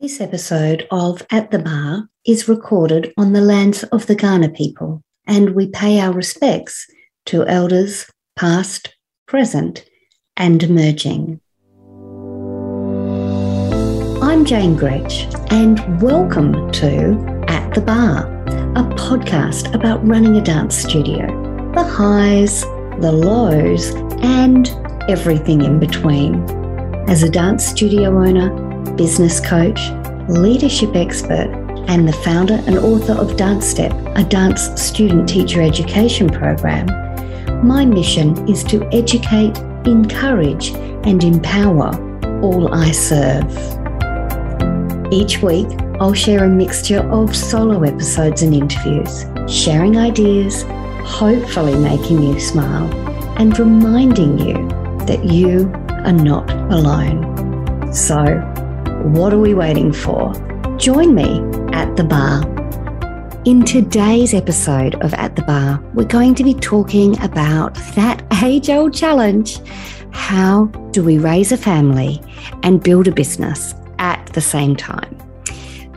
This episode of At the Bar is recorded on the lands of the Kaurna people, and we pay our respects to elders past, present, and emerging. I'm Jane Gretsch, and welcome to At the Bar, a podcast about running a dance studio, the highs, the lows, and everything in between. As a dance studio owner, business coach, leadership expert, and the founder and author of Dance Step, a dance student teacher education program, my mission is to educate, encourage, and empower all I serve. Each week, I'll share a mixture of solo episodes and interviews, sharing ideas, hopefully making you smile, and reminding you that you are not alone. So, what are we waiting for? Join me at the bar. In today's episode of At the Bar, we're going to be talking about that age old challenge how do we raise a family and build a business at the same time?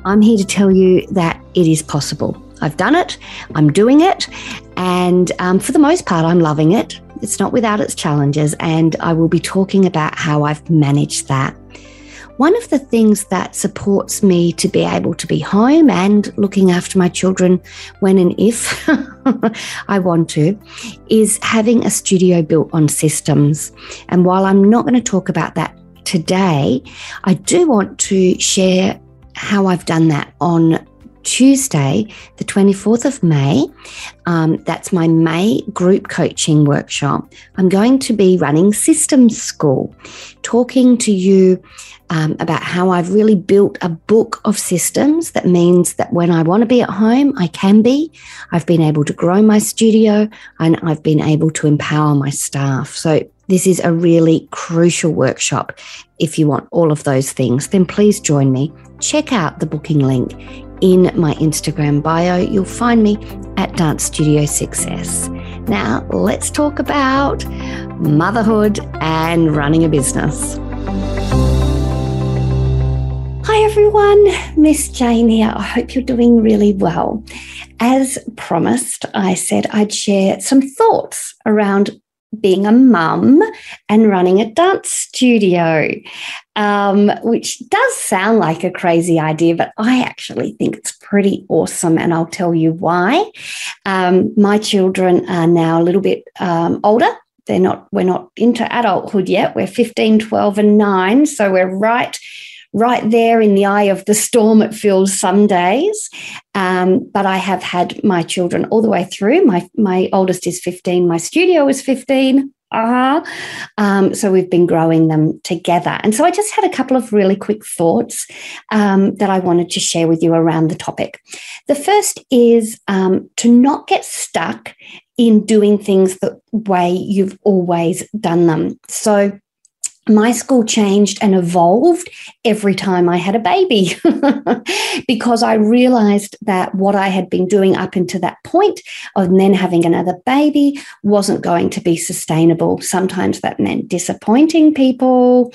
I'm here to tell you that it is possible. I've done it, I'm doing it, and um, for the most part, I'm loving it. It's not without its challenges, and I will be talking about how I've managed that. One of the things that supports me to be able to be home and looking after my children when and if I want to is having a studio built on systems. And while I'm not going to talk about that today, I do want to share how I've done that on Tuesday, the 24th of May. Um, that's my May group coaching workshop. I'm going to be running Systems School, talking to you um, about how I've really built a book of systems that means that when I want to be at home, I can be. I've been able to grow my studio and I've been able to empower my staff. So, this is a really crucial workshop. If you want all of those things, then please join me. Check out the booking link in my Instagram bio. You'll find me at Dance Studio Success. Now, let's talk about motherhood and running a business. Hi everyone, Miss Jane here. I hope you're doing really well. As promised, I said I'd share some thoughts around being a mum and running a dance studio, um, which does sound like a crazy idea, but I actually think it's pretty awesome. And I'll tell you why. Um, my children are now a little bit um, older. They're not, we're not into adulthood yet. We're 15, 12, and nine. So we're right right there in the eye of the storm, it feels some days. Um, but I have had my children all the way through. My, my oldest is 15, my studio is 15. Uh-huh. Um, so we've been growing them together. And so I just had a couple of really quick thoughts um, that I wanted to share with you around the topic. The first is um, to not get stuck in doing things the way you've always done them. So my school changed and evolved every time I had a baby because I realized that what I had been doing up until that point of then having another baby wasn't going to be sustainable. Sometimes that meant disappointing people.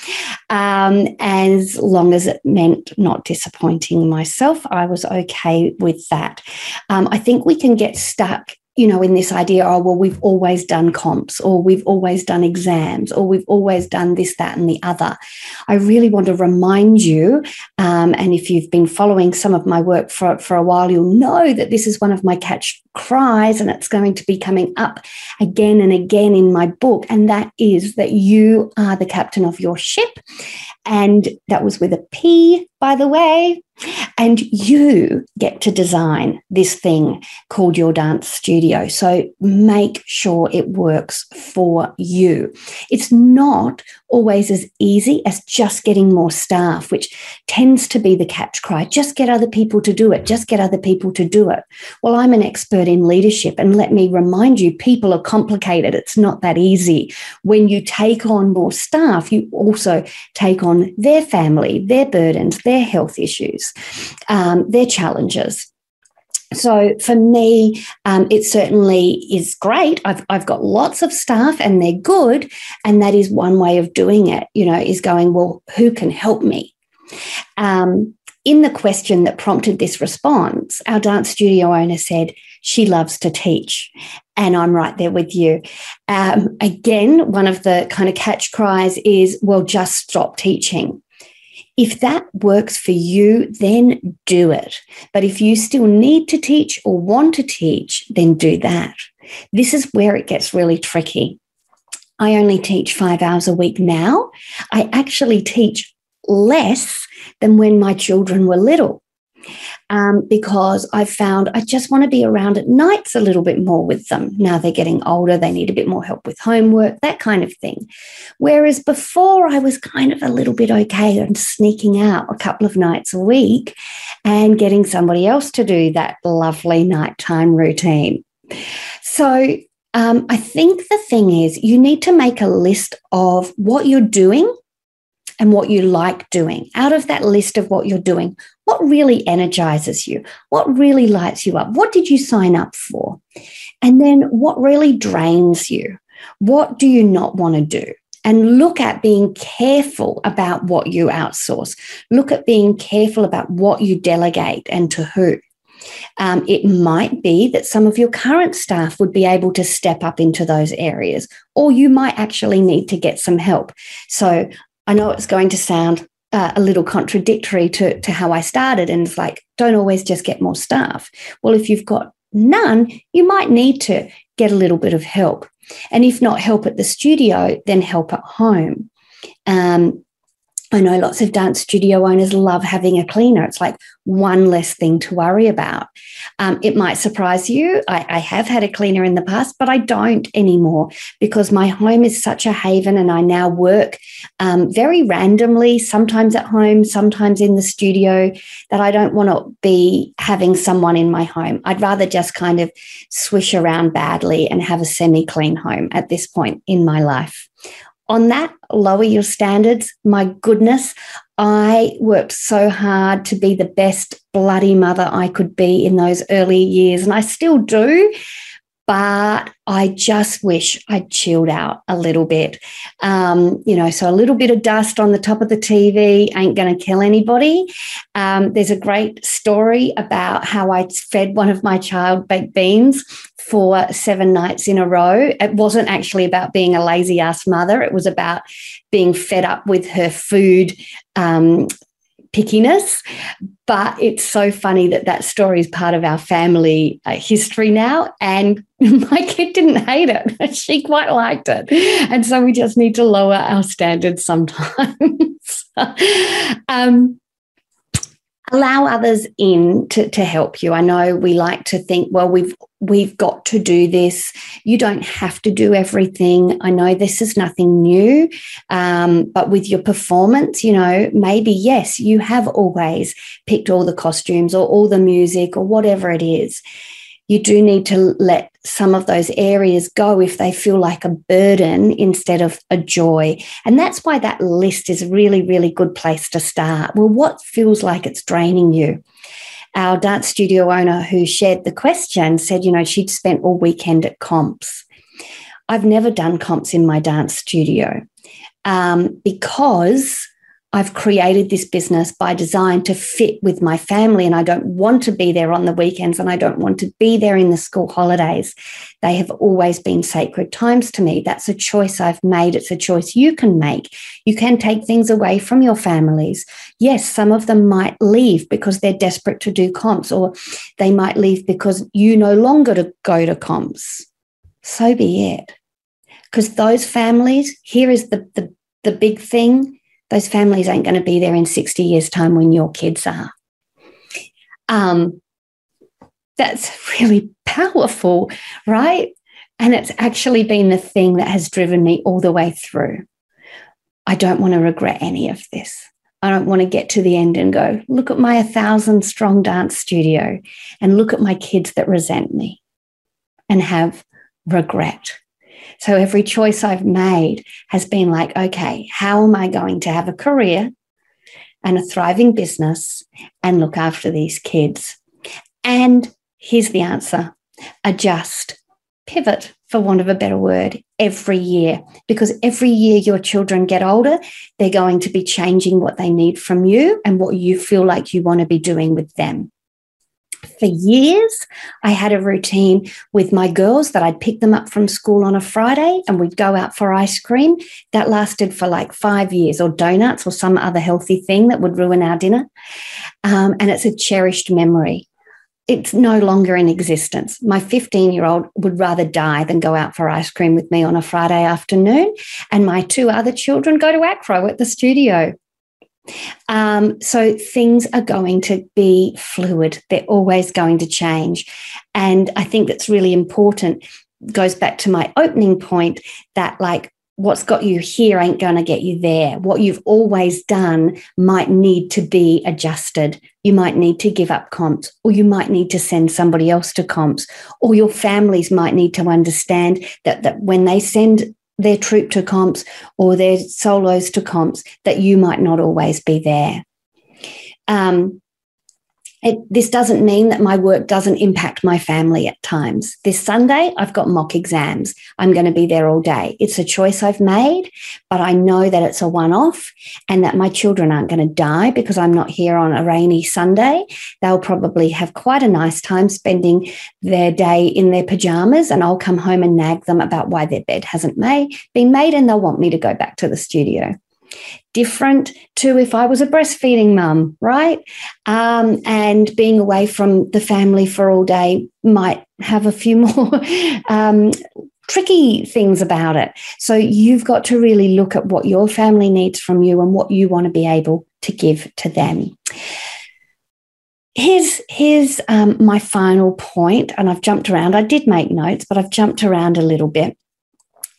Um, as long as it meant not disappointing myself, I was okay with that. Um, I think we can get stuck you know, in this idea, oh, well, we've always done comps or we've always done exams or we've always done this, that, and the other. I really want to remind you, um, and if you've been following some of my work for, for a while, you'll know that this is one of my catch cries and it's going to be coming up again and again in my book. And that is that you are the captain of your ship. And that was with a P, by the way. And you get to design this thing called your dance studio. So make sure it works for you. It's not always as easy as just getting more staff, which tends to be the catch cry. Just get other people to do it. Just get other people to do it. Well, I'm an expert in leadership. And let me remind you, people are complicated. It's not that easy. When you take on more staff, you also take on their family, their burdens, their health issues, um, their challenges. So for me, um, it certainly is great. I've, I've got lots of staff and they're good. And that is one way of doing it, you know, is going, well, who can help me? Um, in the question that prompted this response, our dance studio owner said she loves to teach. And I'm right there with you. Um, again, one of the kind of catch cries is, well, just stop teaching. If that works for you, then do it. But if you still need to teach or want to teach, then do that. This is where it gets really tricky. I only teach five hours a week now. I actually teach less than when my children were little. Um, because I've found I just want to be around at nights a little bit more with them. Now they're getting older, they need a bit more help with homework, that kind of thing. Whereas before I was kind of a little bit okay and sneaking out a couple of nights a week and getting somebody else to do that lovely nighttime routine. So um, I think the thing is, you need to make a list of what you're doing and what you like doing. Out of that list of what you're doing, what really energizes you? What really lights you up? What did you sign up for? And then what really drains you? What do you not want to do? And look at being careful about what you outsource. Look at being careful about what you delegate and to who. Um, it might be that some of your current staff would be able to step up into those areas, or you might actually need to get some help. So I know it's going to sound uh, a little contradictory to, to how I started. And it's like, don't always just get more staff. Well, if you've got none, you might need to get a little bit of help. And if not help at the studio, then help at home. Um, I know lots of dance studio owners love having a cleaner. It's like one less thing to worry about. Um, it might surprise you. I, I, have had a cleaner in the past, but I don't anymore because my home is such a haven and I now work um, very randomly, sometimes at home, sometimes in the studio, that I don't want to be having someone in my home. I'd rather just kind of swish around badly and have a semi clean home at this point in my life on that, lower your standards. My goodness, I worked so hard to be the best bloody mother I could be in those early years, and I still do but I just wish I'd chilled out a little bit. Um, you know, so a little bit of dust on the top of the TV ain't going to kill anybody. Um, there's a great story about how I fed one of my child baked beans for seven nights in a row. It wasn't actually about being a lazy ass mother, it was about being fed up with her food um, pickiness. But it's so funny that that story is part of our family uh, history now. And my kid didn't hate it. she quite liked it. And so we just need to lower our standards sometimes. um, allow others in to, to help you. I know we like to think, well, we've we've got to do this. You don't have to do everything. I know this is nothing new, um, but with your performance, you know, maybe yes, you have always picked all the costumes or all the music or whatever it is you do need to let some of those areas go if they feel like a burden instead of a joy. And that's why that list is a really, really good place to start. Well, what feels like it's draining you? Our dance studio owner who shared the question said, you know, she'd spent all weekend at comps. I've never done comps in my dance studio um, because I've created this business by design to fit with my family, and I don't want to be there on the weekends and I don't want to be there in the school holidays. They have always been sacred times to me. That's a choice I've made. It's a choice you can make. You can take things away from your families. Yes, some of them might leave because they're desperate to do comps, or they might leave because you no longer to go to comps. So be it. Because those families, here is the, the, the big thing those families ain't going to be there in 60 years' time when your kids are. Um, that's really powerful, right? And it's actually been the thing that has driven me all the way through. I don't want to regret any of this. I don't want to get to the end and go, look at my 1,000 strong dance studio and look at my kids that resent me and have regret. So every choice I've made has been like, okay, how am I going to have a career and a thriving business and look after these kids? And here's the answer adjust, pivot, for want of a better word, every year because every year your children get older, they're going to be changing what they need from you and what you feel like you want to be doing with them. For years, I had a routine with my girls that I'd pick them up from school on a Friday and we'd go out for ice cream. That lasted for like five years, or donuts, or some other healthy thing that would ruin our dinner. Um, and it's a cherished memory it's no longer in existence. My 15 year old would rather die than go out for ice cream with me on a Friday afternoon. And my two other children go to acro at the studio. Um, so things are going to be fluid, they're always going to change. And I think that's really important. Goes back to my opening point that, like, what's got you here ain't going to get you there. What you've always done might need to be adjusted. You might need to give up comps, or you might need to send somebody else to comps, or your families might need to understand that, that when they send their troop to comps or their solos to comps, that you might not always be there. Um, it, this doesn't mean that my work doesn't impact my family at times. This Sunday, I've got mock exams. I'm going to be there all day. It's a choice I've made, but I know that it's a one off and that my children aren't going to die because I'm not here on a rainy Sunday. They'll probably have quite a nice time spending their day in their pajamas, and I'll come home and nag them about why their bed hasn't made, been made, and they'll want me to go back to the studio different to if I was a breastfeeding mum, right? Um, and being away from the family for all day might have a few more um, tricky things about it. So you've got to really look at what your family needs from you and what you want to be able to give to them. Here's here's um, my final point, and I've jumped around. I did make notes, but I've jumped around a little bit.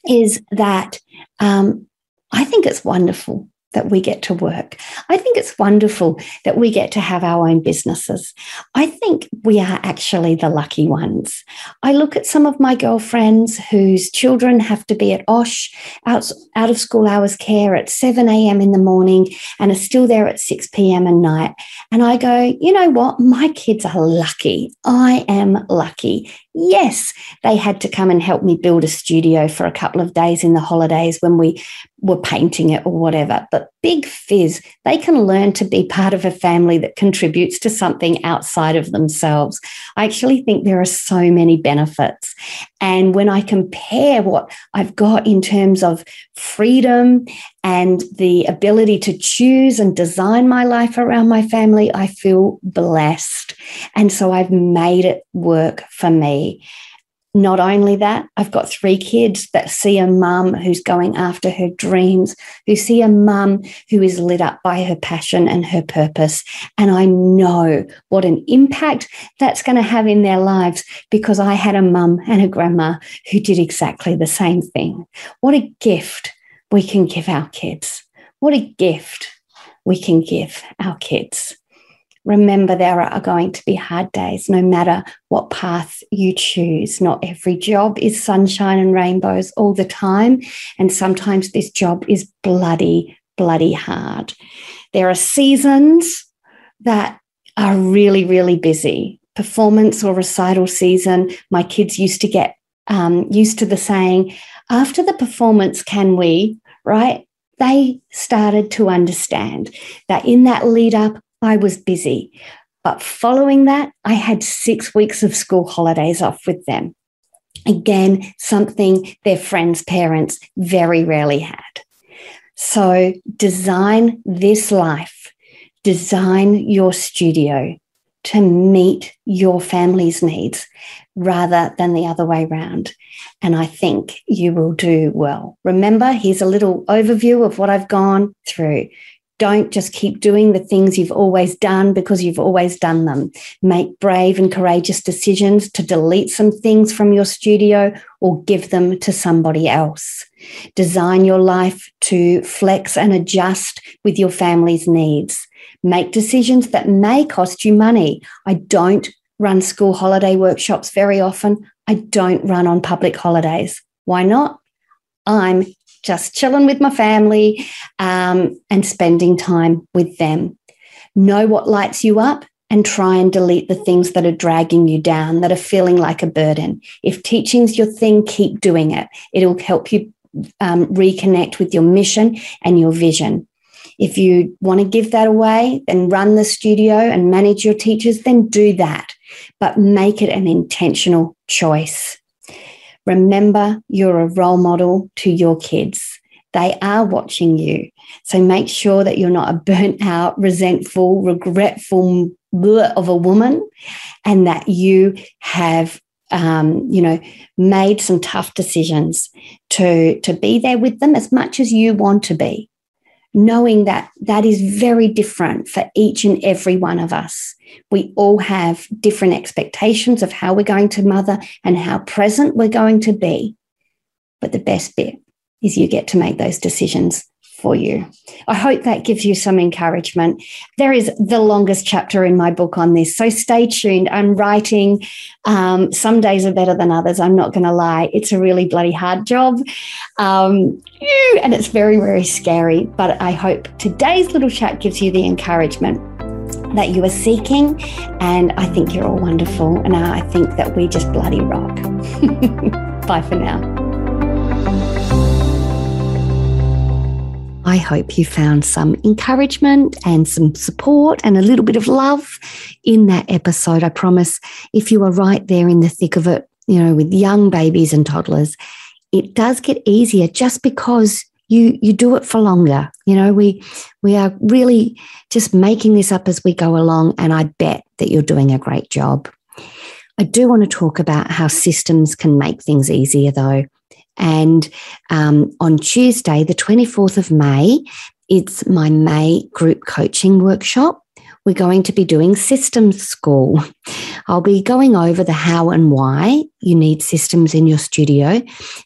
Is that um, I think it's wonderful that we get to work. I think it's wonderful that we get to have our own businesses. I think we are actually the lucky ones. I look at some of my girlfriends whose children have to be at OSH, out, out of school hours care at 7 a.m. in the morning and are still there at 6 p.m. at night. And I go, you know what? My kids are lucky. I am lucky. Yes, they had to come and help me build a studio for a couple of days in the holidays when we were painting it or whatever. But big fizz, they can learn to be part of a family that contributes to something outside of themselves. I actually think there are so many benefits. And when I compare what I've got in terms of freedom and the ability to choose and design my life around my family, I feel blessed. And so I've made it work for me. Not only that, I've got three kids that see a mum who's going after her dreams, who see a mum who is lit up by her passion and her purpose. And I know what an impact that's going to have in their lives because I had a mum and a grandma who did exactly the same thing. What a gift we can give our kids. What a gift we can give our kids. Remember, there are going to be hard days no matter what path you choose. Not every job is sunshine and rainbows all the time. And sometimes this job is bloody, bloody hard. There are seasons that are really, really busy. Performance or recital season, my kids used to get um, used to the saying, after the performance, can we, right? They started to understand that in that lead up, I was busy. But following that, I had six weeks of school holidays off with them. Again, something their friends' parents very rarely had. So design this life, design your studio to meet your family's needs rather than the other way around. And I think you will do well. Remember, here's a little overview of what I've gone through. Don't just keep doing the things you've always done because you've always done them. Make brave and courageous decisions to delete some things from your studio or give them to somebody else. Design your life to flex and adjust with your family's needs. Make decisions that may cost you money. I don't run school holiday workshops very often. I don't run on public holidays. Why not? I'm just chilling with my family um, and spending time with them. Know what lights you up, and try and delete the things that are dragging you down, that are feeling like a burden. If teaching's your thing, keep doing it. It'll help you um, reconnect with your mission and your vision. If you want to give that away and run the studio and manage your teachers, then do that, but make it an intentional choice. Remember, you're a role model to your kids. They are watching you. So make sure that you're not a burnt out, resentful, regretful of a woman and that you have um, you know made some tough decisions to to be there with them as much as you want to be knowing that that is very different for each and every one of us we all have different expectations of how we're going to mother and how present we're going to be but the best bit is you get to make those decisions for you. I hope that gives you some encouragement. There is the longest chapter in my book on this, so stay tuned. I'm writing. Um, some days are better than others. I'm not going to lie. It's a really bloody hard job. Um, and it's very, very scary. But I hope today's little chat gives you the encouragement that you are seeking. And I think you're all wonderful. And I think that we just bloody rock. Bye for now. I hope you found some encouragement and some support and a little bit of love in that episode. I promise if you are right there in the thick of it, you know, with young babies and toddlers, it does get easier just because you you do it for longer. You know, we we are really just making this up as we go along and I bet that you're doing a great job. I do want to talk about how systems can make things easier though. And um, on Tuesday, the 24th of May, it's my May group coaching workshop. We're going to be doing systems school. I'll be going over the how and why you need systems in your studio,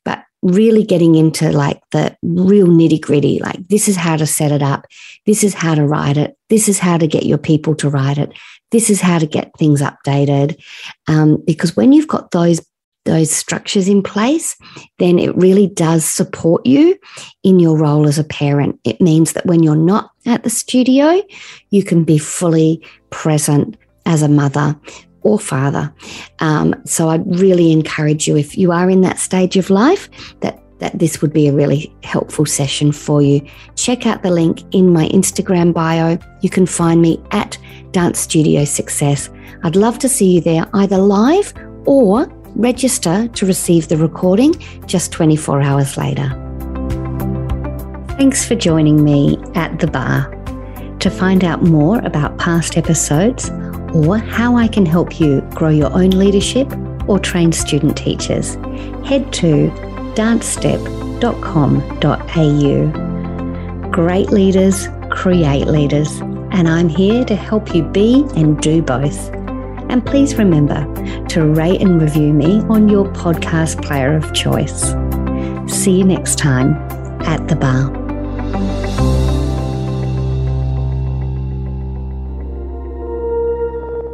but really getting into like the real nitty gritty. Like, this is how to set it up. This is how to write it. This is how to get your people to write it. This is how to get things updated. Um, because when you've got those those structures in place, then it really does support you in your role as a parent. It means that when you're not at the studio, you can be fully present as a mother or father. Um, so I'd really encourage you, if you are in that stage of life, that that this would be a really helpful session for you. Check out the link in my Instagram bio. You can find me at Dance Studio Success. I'd love to see you there either live or Register to receive the recording just 24 hours later. Thanks for joining me at the bar. To find out more about past episodes or how I can help you grow your own leadership or train student teachers, head to dancestep.com.au. Great leaders create leaders, and I'm here to help you be and do both. And please remember to rate and review me on your podcast player of choice. See you next time at the bar.